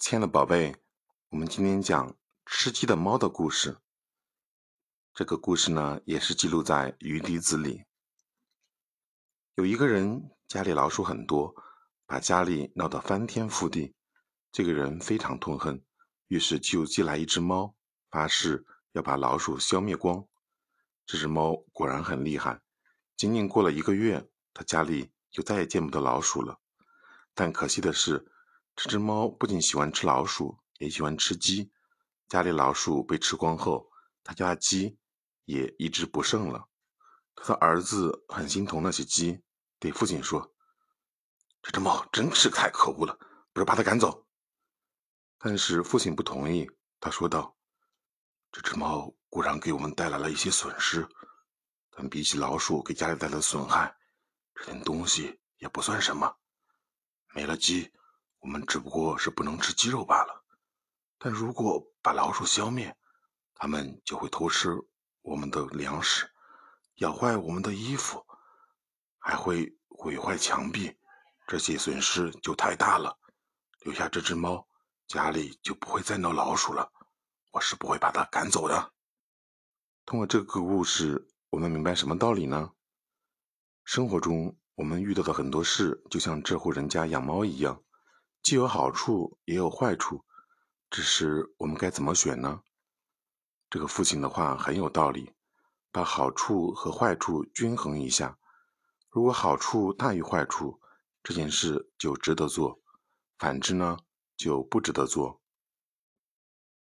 亲爱的宝贝，我们今天讲吃鸡的猫的故事。这个故事呢，也是记录在《鱼笛子》里。有一个人家里老鼠很多，把家里闹得翻天覆地。这个人非常痛恨，于是就寄来一只猫，发誓要把老鼠消灭光。这只猫果然很厉害，仅仅过了一个月，他家里就再也见不得老鼠了。但可惜的是，这只猫不仅喜欢吃老鼠，也喜欢吃鸡。家里老鼠被吃光后，他家的鸡也一只不剩了。他的儿子很心疼那些鸡，对父亲说：“这只猫真是太可恶了，不如把它赶走。”但是父亲不同意，他说道：“这只猫固然给我们带来了一些损失，但比起老鼠给家里带来的损害，这点东西也不算什么。没了鸡。”我们只不过是不能吃鸡肉罢了，但如果把老鼠消灭，它们就会偷吃我们的粮食，咬坏我们的衣服，还会毁坏墙壁，这些损失就太大了。留下这只猫，家里就不会再闹老鼠了。我是不会把它赶走的。通过这个故事，我们明白什么道理呢？生活中我们遇到的很多事，就像这户人家养猫一样。既有好处，也有坏处，只是我们该怎么选呢？这个父亲的话很有道理，把好处和坏处均衡一下。如果好处大于坏处，这件事就值得做；反之呢，就不值得做。